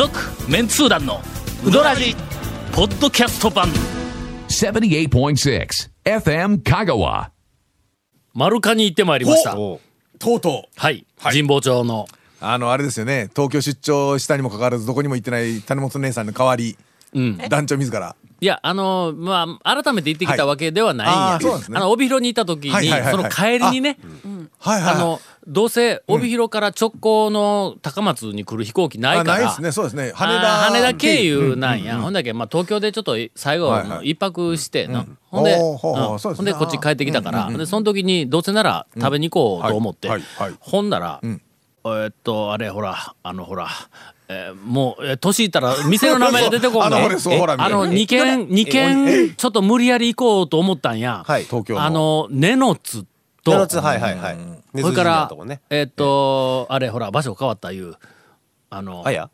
続メンツー団のウドラジポッドキャスト版。78.6 FM Kagawa. 丸カに行ってまいりました。とうとう。はい、神保町の。あのあれですよね。東京出張したにもかかわらずどこにも行ってない谷本姉さんの代わり、団長自ら。いやあのまあ改めて行ってきたわけではないんや、はいあーそうなんですね。あの帯広にいた時に、はいはいはいはい。その帰りにねはいはい。あのどうせ帯広から直行の高松に来る飛行機ないから。あないですね。そうですね。羽田羽田経由なんや、ほんだけ、まあ、東京でちょっと最後一泊してな、ほんで、ほん。でこっち帰ってきたから、でその時にどうせなら食べに行こうと思って、ほんなら、えーっとあれほらあのほらえーもうえー年いったら店の名前が 出てこんの？あのほらそうほらあの2軒二え？軒ちょっと無理やり行こうと思ったんや、はい東京の。あの根の津と。ネロツはいはいはい。ネズミそれから、ね。えーっと、あれほら場所変わったいうあのあや？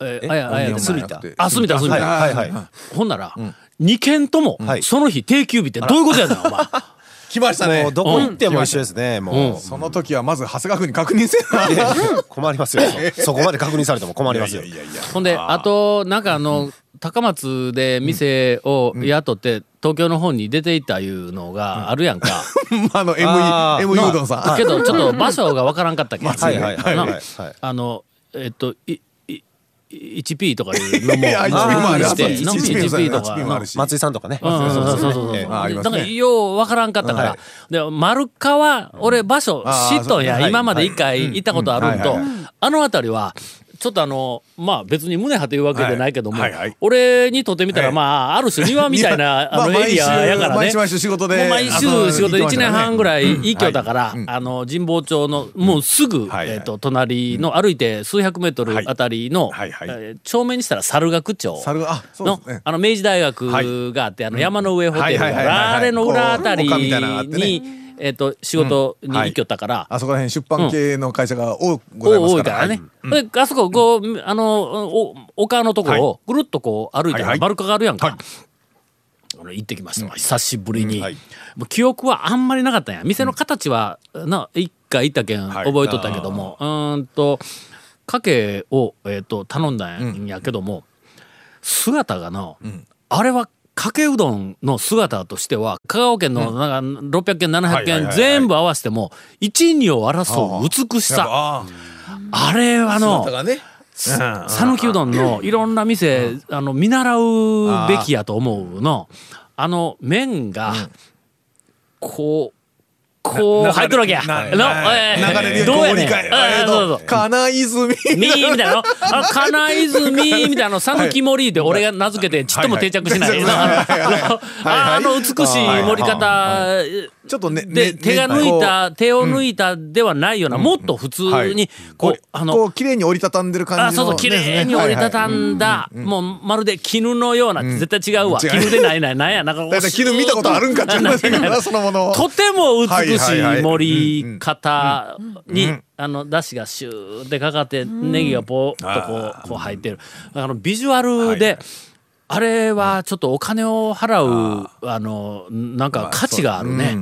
えーあやあやで住田あ住田住田、はいはいはい。ほんなら、二件とも、はい。その日定休日ってどういうことやねんお前。来ましたね。もうどこ行っても一緒ですね。もう。その時はまず長谷川君に確認せないや困りますよ。そこまで確認されても困りますよ。い。やいやいやほんであとなんかあの、高松で店を雇って、東京の方に出ていったいうのがあるやんか、あの ME うどんさん。けどちょっと場所がわからんかったっけ、はいはいはいなはいはい。あのえっといい 1P とかいうのも いや 1P もあるして。あそうな 1P もある 1P とか。1P もあるし。松井さんとかね。うんそうそうそうそう。ええあありますね。だからようわからんかったから、はい。で丸川俺場所知っとんや、今まで一回行ったことあるんと、あの辺りはちょっとあのまあ別に胸張っていうわけじゃないけども、はいはいはい。俺にとってみたら、はいまあある種庭みたいな、まああのエリアやからね。毎週毎週仕事で毎週仕事で1年半ぐらいうん。一挙だから、あの神保町のもうすぐ、えー、と隣の歩いて数百メートルあたりの、はいえー町名にしたら猿楽町。のあの明治大学があって、あの山の上ホテルあれの裏あたりに、えっと仕事に行きよったから、あそこら辺出版系の会社が多くございま多すかいかららね。であそここうあのお丘のところをぐるっとこう歩いたはいはい。ら丸カがあるやんか。行ってきました。わ、久しぶりに、はい。もう記憶はあんまりなかったんや。店の形は、な一回行ったけんはい。覚えとったけども、うーんとかけを、えー、と頼んだんやけども、姿がの、あれはかけうどんの姿としては香川県のなんか600件700はいはいはいはい。件全部合わせても一二を争う美しさ。ああ。れはの讃岐うどんのいろんな店、あの見習うべきやと思うの。あの麺がこうこう入っとるわけや。なの？えー流れでどうやねん？こう金泉。みーみたいなの？あの、金泉みたいなの、讃岐森って俺が名付けてちっとも定着しない。あの美しい盛り方ちょっとねで、ね手が抜いた、手を抜いたではないような、もっと普通に、こう、あの、こう綺麗に折りたたんでる感じのあ、そうそう、綺麗に折りたたんだ、もうまるで絹のような、絶対違うわ。絹でないない、なんや、なんか。だいたい絹見たことあるんかって言いましたけどな そのものを。とても美しはい盛り方に、あの、だしがシューってかかって、ネギがポーっとこう、こう入ってる。あの、ビジュアルで、あれはちょっとお金を払う、あの、なんか価値があるね。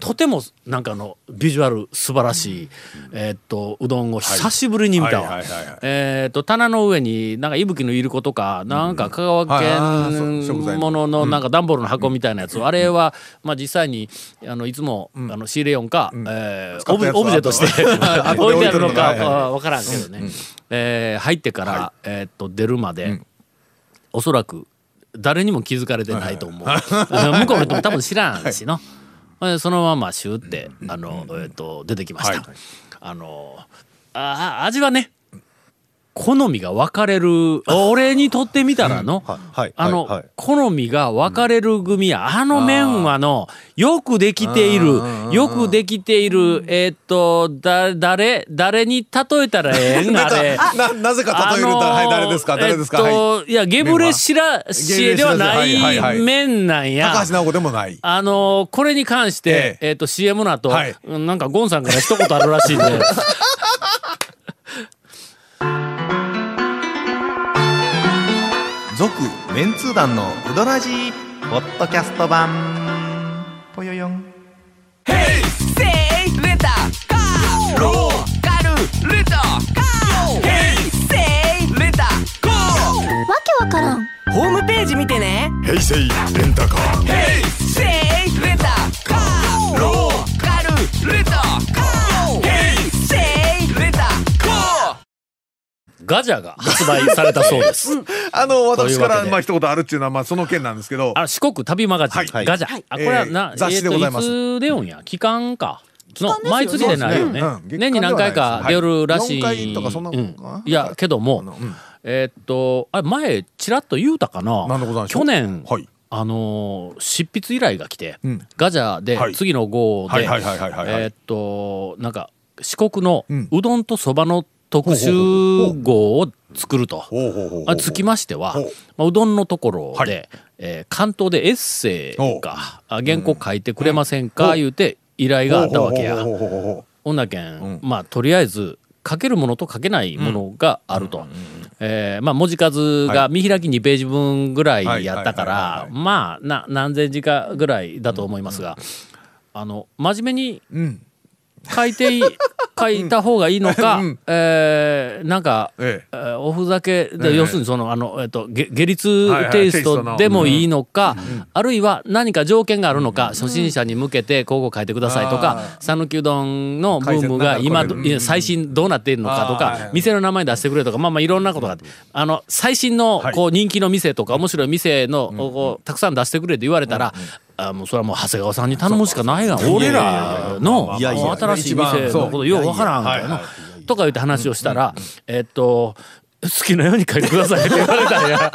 とてもなんかあのビジュアル素晴らしい、えーっとうどんを久しぶりに見たわ、えーっと棚の上になんか伊吹のいる子とかなんか香川県のもの。のなんか段ボールの箱みたいなやつ、あれはまあ実際にあのいつも、あの仕入れよんか、えオブオブジェとして後置いてあるのかはいはいあ分からんけどね、えー入ってから、えーっと出るまで、おそらく誰にも気づかれてないと思う。向こうの人も多分知らんしの。でそのままシューって、あの、えっと、出てきました。はいあの、あ味はね、好みが分かれる、俺にとってみたらの、あの、好みが分かれる組や、あの麺はの、よくできている、よくできている、えーっと、だ、誰、誰に例えたらええん？あれ。ななぜか例えると、はい誰ですか？誰ですか、えっはいと、いや、ゲブレシラシエではないはいいはい。麺なんや。高橋直子でもない。あのこれに関して、ええ。っ、と CM の後、なんかゴンさんから一言あるらしいんで。続メンツー団のウドラジーポッドキャスト版。ぽよよん。ヘイセイレタカーローカルレタカー。ヘイセイレタカー。わけわからん。ホームページ見てね。平成連ガジャが発売されたそうです。あの私からまあ一言あるっていうのはまあその件なんですけど。あ四国旅マガジン、はい。ガジャ、はい。あこれはな、えー雑誌でございます。えーといつ出よんや？期間か。の間ですよね。毎月でないよね、ねうん。年に何回か出るらしい、はい四回とかそんなもんかな？うん。いやけども、うん。えーっとあれ前ちらっと言うたかな？なんでございましょう去年、はい。あのー執筆依頼が来て、うん。ガジャではい。次の号でえーっとなんか四国のうん。うどんとそばの特集号を作ると。つきましては、まあ、うどんのところで、はい。えー関東でエッセイがあ原稿書いてくれませんか、言うて依頼があったわけや。ほんなけん、まあとりあえず書けるものと書けないものがあると。えーまあ文字数が見開き2ページ分ぐらいやったからまあな何千字かぐらいだと思いますが、あの真面目にううん書いてい書いた方がいいのか、うん。えーなんか、ええ。ーおふざけで、ええ。要するにそのあの、えっとげ下律はいはいテイストテイストのでもいいのか、あるいは何か条件があるのか、初心者に向けてこう書いてくださいとか讃岐うどんのブームが今最新どうなっているのかとか、あーはいはい店の名前出してくれとかまあまあいろんなことがあって。あの最新のはい。こう人気の店とか面白い店のこうたくさん出してくれって言われたら、あもうそれはもう長谷川さんに頼むしかないが俺らの新しい店のことようわからんからなとか言って話をしたらえっと好きなように書いてくださいって言われたんや。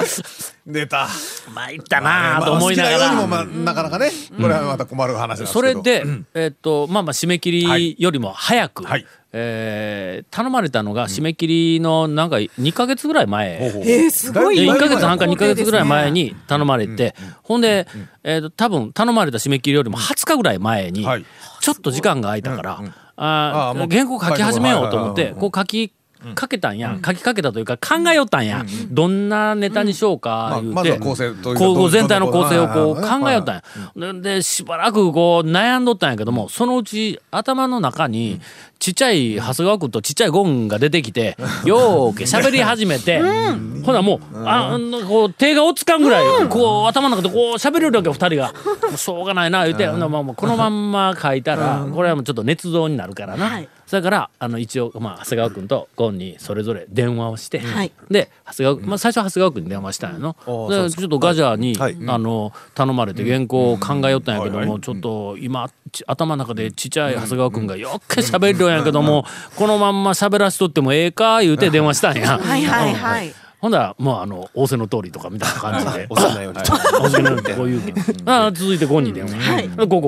出た。参ったなあと思いながら。まあ好きなようにもまあなかなかねこれはまた困る話なんですけど。それで、えっとまあまあ締め切りよりも早く、はいえー頼まれたのが締め切りのなんか2か月ぐらい前、えー、すごいで1だいぶか月半か2か月ぐらい前にに頼まれて、ほんで、えーと多分頼まれた締め切りよりも20日ぐらい前に、はい。ちょっと時間が空いたから、ああ原稿書き始めようと思ってはいはいはいはい。こう書きかけたんや、書きかけたというか考えよったんや、どんなネタにしようか言うて、うかこうどう全体の構成をこう考えよったんや。ででしばらくこう悩んどったんやけどもそのうち頭の中にちっちゃい長谷川君とちっちゃいゴンが出てきてようけ喋り始めて、ほなもうああのこう手が落ちかんぐらいこう頭の中でこう喋れるわけよ二人が。しょうがないな言うて、ほなまあこのまんま書いたらこれはもうちょっと捏造になるからな。はいそれからあの一応、まあ、長谷川君とゴンにそれぞれ電話をして、はい。で長谷川、まあ、最初は長谷川君に電話したんやの。でちょっとガジャーに、はい。あの頼まれて原稿を考えよったんやけども、ちょっと今ち頭の中でちっちゃい長谷川君がよっけ喋るようやけども、このまんま喋らしとってもええか言うて電話したんや。はいはいはいほんだらもうあの仰せの通りとかみたいな感じで。おように。おせのようにこう言うあ続いてゴンに電話。は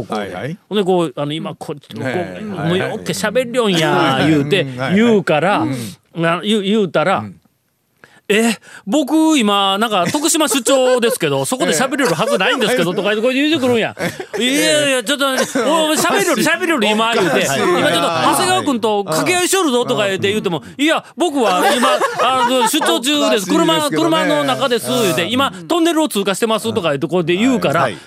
こう。ほんでこうあの今こっちこうはいもうよっけ喋るよんや言うて言うから、な言う言うたら。え僕今なんか徳島出張ですけどそこで喋れるはずないんですけどとか言ってこう言うてくるんや。いやいやちょっとお喋るより喋るより今言うて今ちょっと長谷川君と掛け合いしよるぞとか言って言うてもいや僕は今あの出張中です車車の中です言うて今トンネルを通過してますとか言ってこうで言うから。はい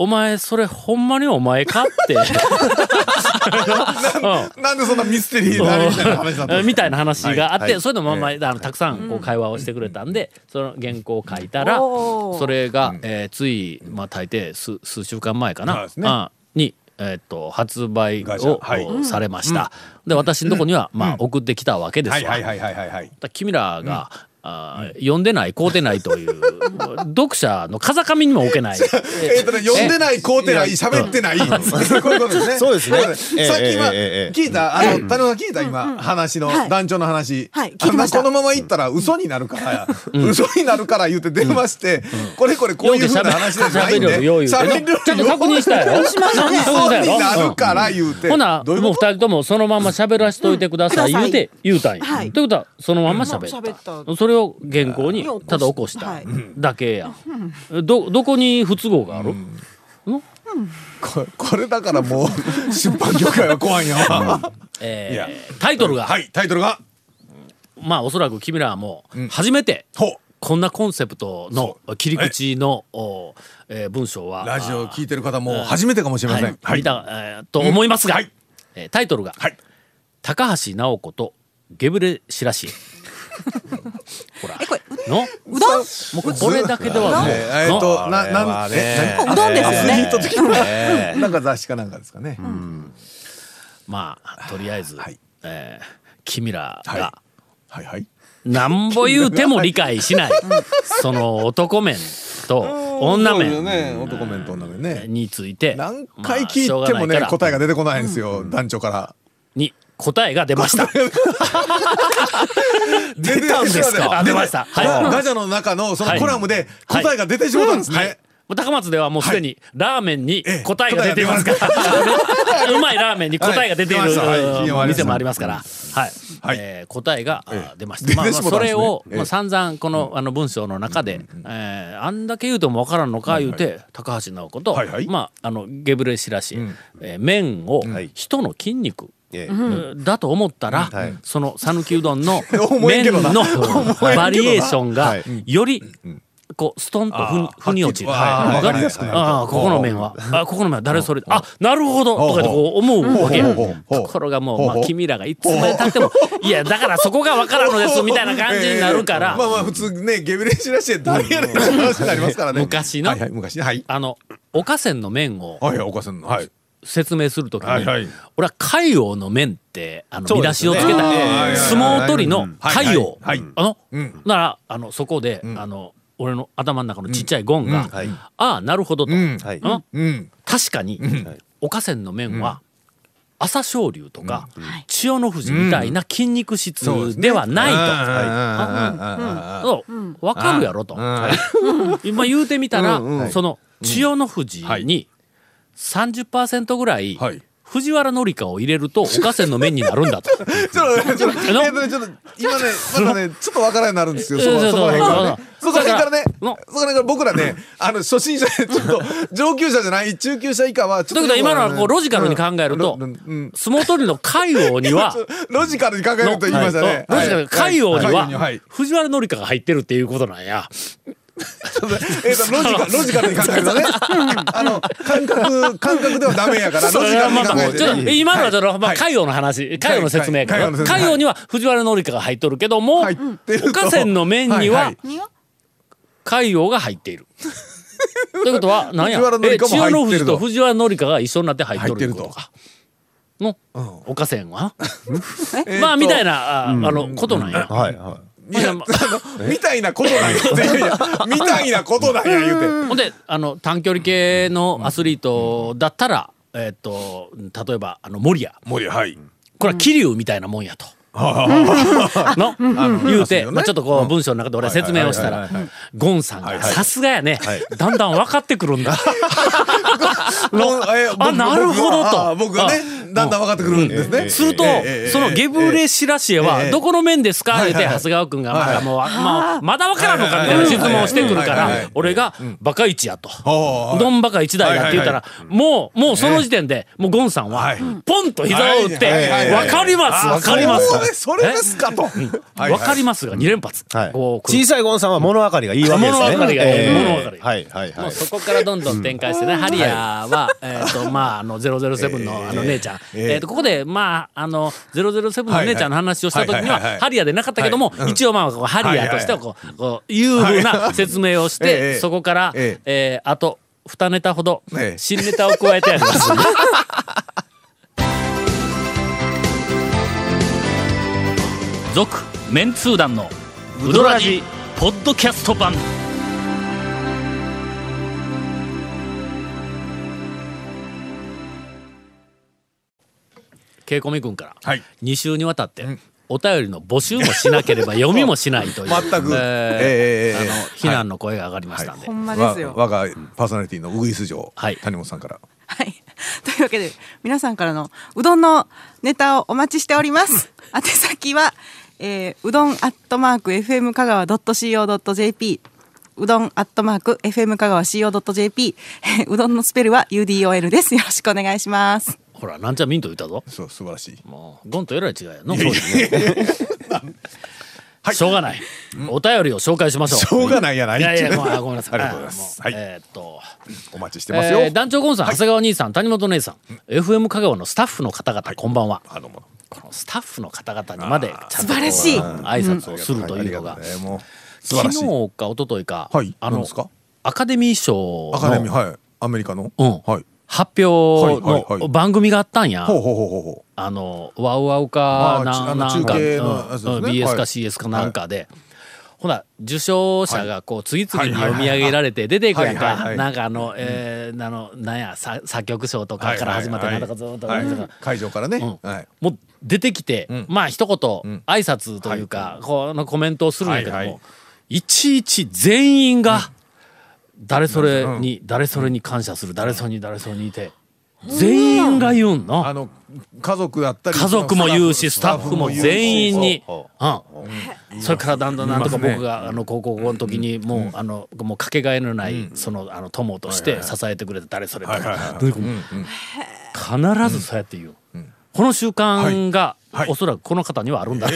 お前それほんまにお前かって。うん。なんでそんなミステリーなみたいな話だったみたいな話があって、はい。はいそれでもまあまああのたくさんこう会話をしてくれたんで、その原稿を書いたらそれが、えーついまあ大抵数数週間前かな、あに、えーっと発売を、はい。されました。で私のとこには、まあ送ってきたわけですわ。はいはいはいはいはい。はいだ君らが、あー読んでない買うてないという 読者の風上にも置けない。えっとね読んでない買うてない喋ってない こういうことですね。そうですね。こいことええさっき今聞いたあの谷本さん聞いた今話のはい。団長の話。はい。あ聞きました。このままいったら嘘になるから嘘になるから言って電話してこれこれこういうふうな話じゃないんで喋るちゃんと確認したやろしましたね嘘になうん。るから言うてほなもう二人ともそのまま喋らしといてくださいうん。言うて言うたんや。はい。ということ？はそのまん。ま喋っ。ったた。それを原稿にうんただ起こした。はい。だけや。どどこに不都合がある？ここれだからもう出版業界は怖いん。やわえータイトルが、はいタイトルが？まあおそらく君らはもう初めてこんなコンセプトの切り口の、おえー文章はラジオを聞いてる方も初めてかもしれません。はい。見た、えーと思いますが、うん。はい。えータイトルが、はい。高橋直子とゲブレシラシエ。ほら。えこれ歌の？うどん？もうこれだけではもう。えっとななんえうどんですよアスリねート的ななんか雑誌かなんかですかね。まあとりあえず、はい。えー君らはい。がはいはい。なんぼ言うても理解しない。その男面と女面ね。男面と女面ね。について。何回聞まあいてもね答えが出てこないんですよ。団長から。に答えが出ました。出たんですか？あ出ました。はい。ガガジャの中のそのコラムではい。答えが出てしまったんですはい。ね。高松ではもうすでにラーメンにええ。答えが出ていますから、うまいラーメンに答えが出ている、店もありますから、はい。はい。えー答えが、あ出ました。出まあ、それを、ええ。まあ、散々このあの文章の中で、えーあんだけ言うともわからんのか言うて、高橋直子と、まあ、あのゲブレシラシ、えー麺を人の筋肉、だと思ったら、はい。その讃岐うどんの 麺のバリエーションがはい。よりこうストンとふに落ちる。あああここの麺は。あここの麺は。誰それ？あなるほど。とかってこう思うわけ。やところがもうまあ君らがいつまでたってもいやだからそこがわからんのですみたいな感じになるから。まあまあ普通ねゲブレシらして誰やねんって話になりますからね。昔のあのおかせんの麺をはいお母さんの。はい説明するときに、はいはい。俺は海王の麺ってあの見出しをつけた、あーはいはいはい。相撲取りの海王、はいはい。あの、うん。ならあのそこで、あの俺の頭の中のちっちゃいゴンが、ん。はい。ああなるほどと、うん。はい。あうん。確かに、おかせんの麺は、朝青龍とか、千代の富士みたいな筋肉質ではないと。そう分かるやろと、今言うてみたら、その千代の富士に30%ぐらい、はい。藤原紀香を入れるとおかせんの麺になるんだと。ちょっとちょっとえっとねちょっと今ねまだねちょっとわからんようになるんですよそのそこら辺からね。そこら辺からねそこら辺から僕らねあの初心者でちょっと上級者じゃない中級者以下はちょっとということは今のはこうロジカルに考えると相撲取りの海王には ロジカルに考えると言いましたね。ロジカル海王には藤原紀香が入ってるっていうことなんや。えっとロジカルロジカルに考えるとね。あの感覚感覚ではダメやからロジカル考えて今のはちょっと、まあ、はい。海王の話、海王の説明か海王の説明。海王には藤原紀香が入っとるけども、入ってるとおかせんの麺には海王が入っている。ということは 何やえ千代の富士と藤原紀香が一緒になって入っとるとか。の、おかせんは？えっとまあみたいなああのことなんや。はいはいいやあの みたいなことなんやっていやいや みたいなことなんや言うて。ほんであの短距離系のアスリートだったら、えっと例えばあの守谷森はい。これは桐生みたいなもんやと。の言うて、まあ、ちょっとこう文章の中で俺説明をしたらゴンさんがさすがやね。だんだん分かってくるんだ。のえ僕なるほどと。あ僕がねだんだん分かってくるんですね。すると、そのゲブレシラシエはええ。どこの面ですか？言うてはいはい。長谷川君がまはい。だもう、まあ、まだ分からんのかみたいな質問をしてくるから俺がバカ一やと。ほう。うどんバカ一台だって言ったら、もう、もうその時点で、もうゴンさんははい、ポンと膝を打って、はいはいはいわかります、わかりまそうす。ねそれですかと。はいわかりますが2連発。小さいゴンさんは物分かりがいいわけですね。物分かりがいい。ええ物分かりはいはいはい。もうそこからどんどん展開してね、ハリアーは、えっ、と、まあ、あの、007のあの姉ちゃん。えええっ、と、ここで、まあ、あの、007の姉ちゃんの話をした時にはハリアーでなかったけども、一応まあ、こうハリアーとしては、こう、こう、いうふうな説明をしえて、えそこから、ええーあと、二ネタほどえ、え新ネタを加えてあります。続、メンツー団の、ウドラジ、ポッドキャスト版。ケイコミ君から、はい。2週にわたって、お便りの募集もしなければ 読みもしないという全く。えーええええええあの非難の声が上がりましたんで、ほんまですよ。わ我がパーソナリティのウグイス城はい。谷本さんから。はい。というわけで、皆さんからのうどんのネタをお待ちしております。宛先は、えーうどんアットマーク FM 香川 .co.jp うどんアットマーク FM 香川 CO.jp えーうどんのスペルは UDON です。よろしくお願いします。ほらなんちゃミント言ったぞ。そう素晴らしい。もうゴンとえらい違いやの。そうですね。しょうがない、お便りを紹介しましょう。しょうがないやないいやいやもうあごめんなさい。ありがとうございます。えーっと。お待ちしてますよ。えー団長ゴンさん、長谷川兄さん谷本姉さん、FM 香川のスタッフの方々、こんばんは。あどうもこのスタッフの方々にまでちゃんと素晴らしい。こう挨拶をするというのが昨日か一昨日か、はいあの何ですか？アカデミー賞アカデミーのはい。アメリカの？うん。はい。発表はいはいはい。の番組があったんや。あのワウワウかななんか、中継のうん。BS かはい。CS かなんかで、ほな受賞者がこう次々に読み上げられて出ていくやんかなんかあの、えーあのなんやさ作曲賞とかから始まってなんとかずっと、会場からね。もう出てきて、ん。まあ一言、ん。挨拶というか、このコメントをするんやけども、いちいち全員が誰それに、誰それに感謝する。誰それに誰それにいて全員が言うんの？あの家族だったり家族も言うしスタッフも全員に。そうん。それからだんだんなんとか僕があの高校の時にもうあのもうかけがえのないそのあの友として支えてくれて誰それとか。必ずそうやって言う。この習慣がはい。はい。おそらくこの方にはあるんだ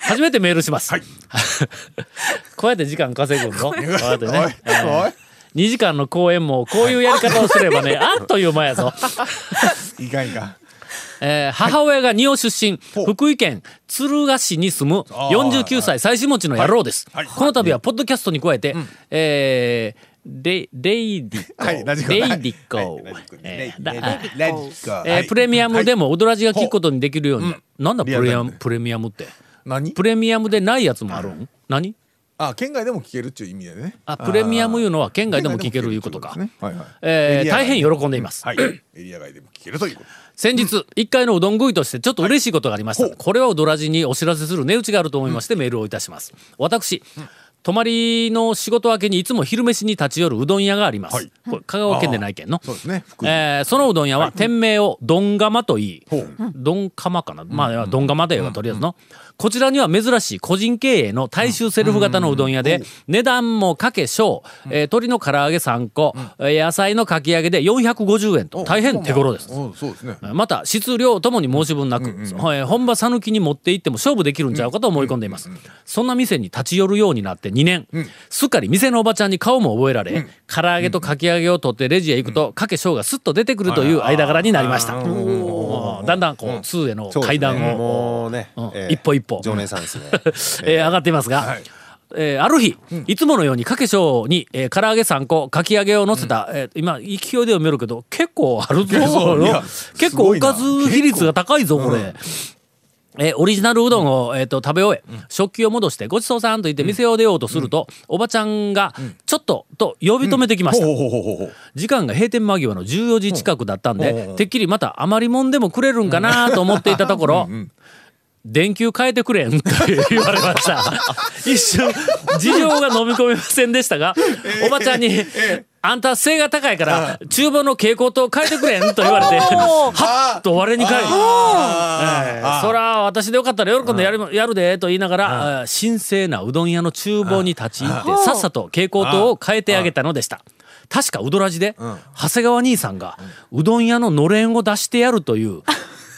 初めてメールします。はい こうやって時間稼ぐの？ね。おいえー。おい。2時間の公演もこういうやり方をすればねあっという間やぞ。いかんいか。んえー母親が仁王出身福井県敦賀市に住むあー。49歳妻子持ちの野郎です、この度はポッドキャストに加えて、えーレレイディコ、レイディコ、はいえプレミアムでも踊らじが聞くことにできるように、ほなんだプレプレミアムって？何？プレミアムでないやつもあるん？何？あ県外でも聞けるっていう意味でね。あプレミアムいうのは県外でも聞けるいうことか、大変喜んでいます、はい。エリア外でも聞けるということ。先日一回のうどん食いとしてちょっと嬉しいことがありました、これはうどらじにお知らせする値打ちがあると思いましてメールをいたします。私、泊まりの仕事明けにいつも昼飯に立ち寄るうどん屋があります、香川県でないけんの。そえーそのうどん屋は店名をどんがまといい、どんかまかな、まあどんがまではとりあえずの、こちらには珍しい個人経営の大衆セルフ型のうどん屋で、値段もかけ小、えー鶏の唐揚げ3個、えー野菜のかき揚げで450円と。大変手頃です。おそうですね。また質量ともに申し分なく、はい本場讃岐に持って行っても勝負できるんちゃうかと思い込んでいます、そんな店に立ち寄るようになって2年、すっかり店のおばちゃんに顔も覚えられ、唐揚げとかき揚げを取ってレジへ行くとかけ小がスッと出てくるという間柄になりました、だんだんこう通への階段を、一歩一歩。常連さんですね。えー上がっていますが、はい。えーある日、いつものようにかけしょうに、えー、唐揚げ3個かき揚げを乗せた、えー今勢いで読めるけど結構あるぞ。結構おかず比率が高いぞこれ。えーオリジナルうどんを、えー、と食べ終え、食器を戻してごちそうさんと言って店を出ようとすると、おばちゃんが「ちょっと」と呼び止めてきました、時間が閉店間際の14時近くだったんで、うん。てっきりまた余りもんでもくれるんかなと思っていたところ、電球変えてくれんと言われました。一瞬、事情が飲み込めませんでしたが、おばちゃんに、あんた背が高いから、厨房の蛍光灯変えてくれんと言われて、はっと我に返り、えー。そら私でよかったら喜んでやるやるでと言いながら、神聖なうどん屋の厨房に立ち入って、さっさと蛍光灯を変えてあげたのでした。確かうどらじで、長谷川兄さんが、うどん屋ののれんを出してやるという、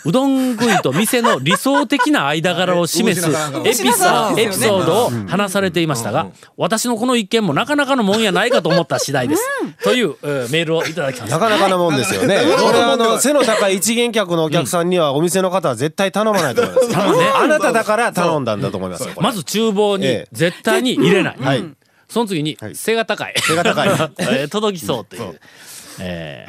うどん食いと店の理想的な間柄を示す エピソエピソードを話されていましたが、私のこの一件もなかなかのもんやないかと思った次第です。という、えーメールをいただきました。なかなかなもんですよね。これあの背の高い一元客のお客さんにはお店の方は絶対頼まないと思います。ね。あなただから頼んだんだと思います。まず厨房にええ。絶対に入れない。はい。その次に背が高い。背が高い。えー届きそうという。え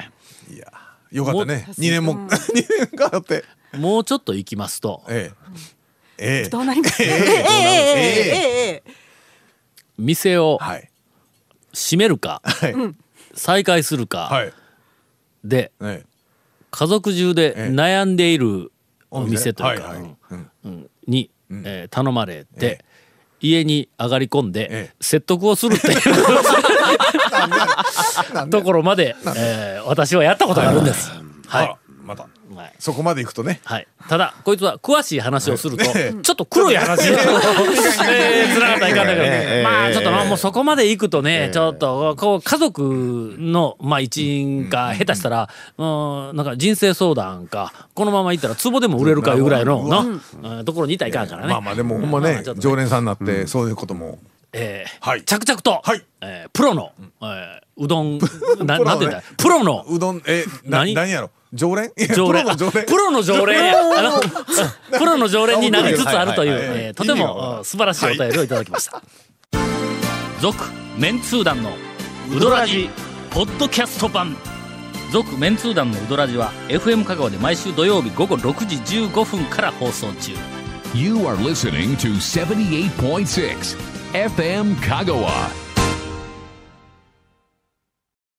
よかったね。2年も。2年かかって。もうちょっと行きますと。ええ。ええ。どうなりますええ。ええええ店を閉めるか、はい、再開するか、はい、で、ええ、家族中で悩んでいるお店というかに、ええ、頼まれて、家に上がり込んで、ええ。説得をするっていう。ところまで、えー私はやったことがあるんです。はあいまたはい。そこまで行くとね。はい、ただこいつは詳しい話をすると、えちょっと黒い話に、えー、つながったらいかんだけど、ええ。まあちょっとなもうそこまで行くとね、ええ。ちょっとこう家族の、まあ、一員か下手したら、うん、なんか人生相談かこのまま行ったら壺でも売れるかいうぐらいのな、うんところにいたらいかんからね。まあまあでもほんまね常連さんになってそういうこともえーはい。着々と、はい。えープロの、えーうどん ななんて言うんだ？プロの。うどんえな何？何やろ？常連？いや常連。プロの常連。プロの常連。あの プロの常連になりつつあるというはいはいはいえーとて意味がわからんもうん素晴らしいお便りをいただきました。続メンツー団のウドラジポッドキャスト版。続メンツー団のウドラジは FM 香川で毎週土曜日午後6時15分から放送中。You are listening to 78.6 FM Kagawa.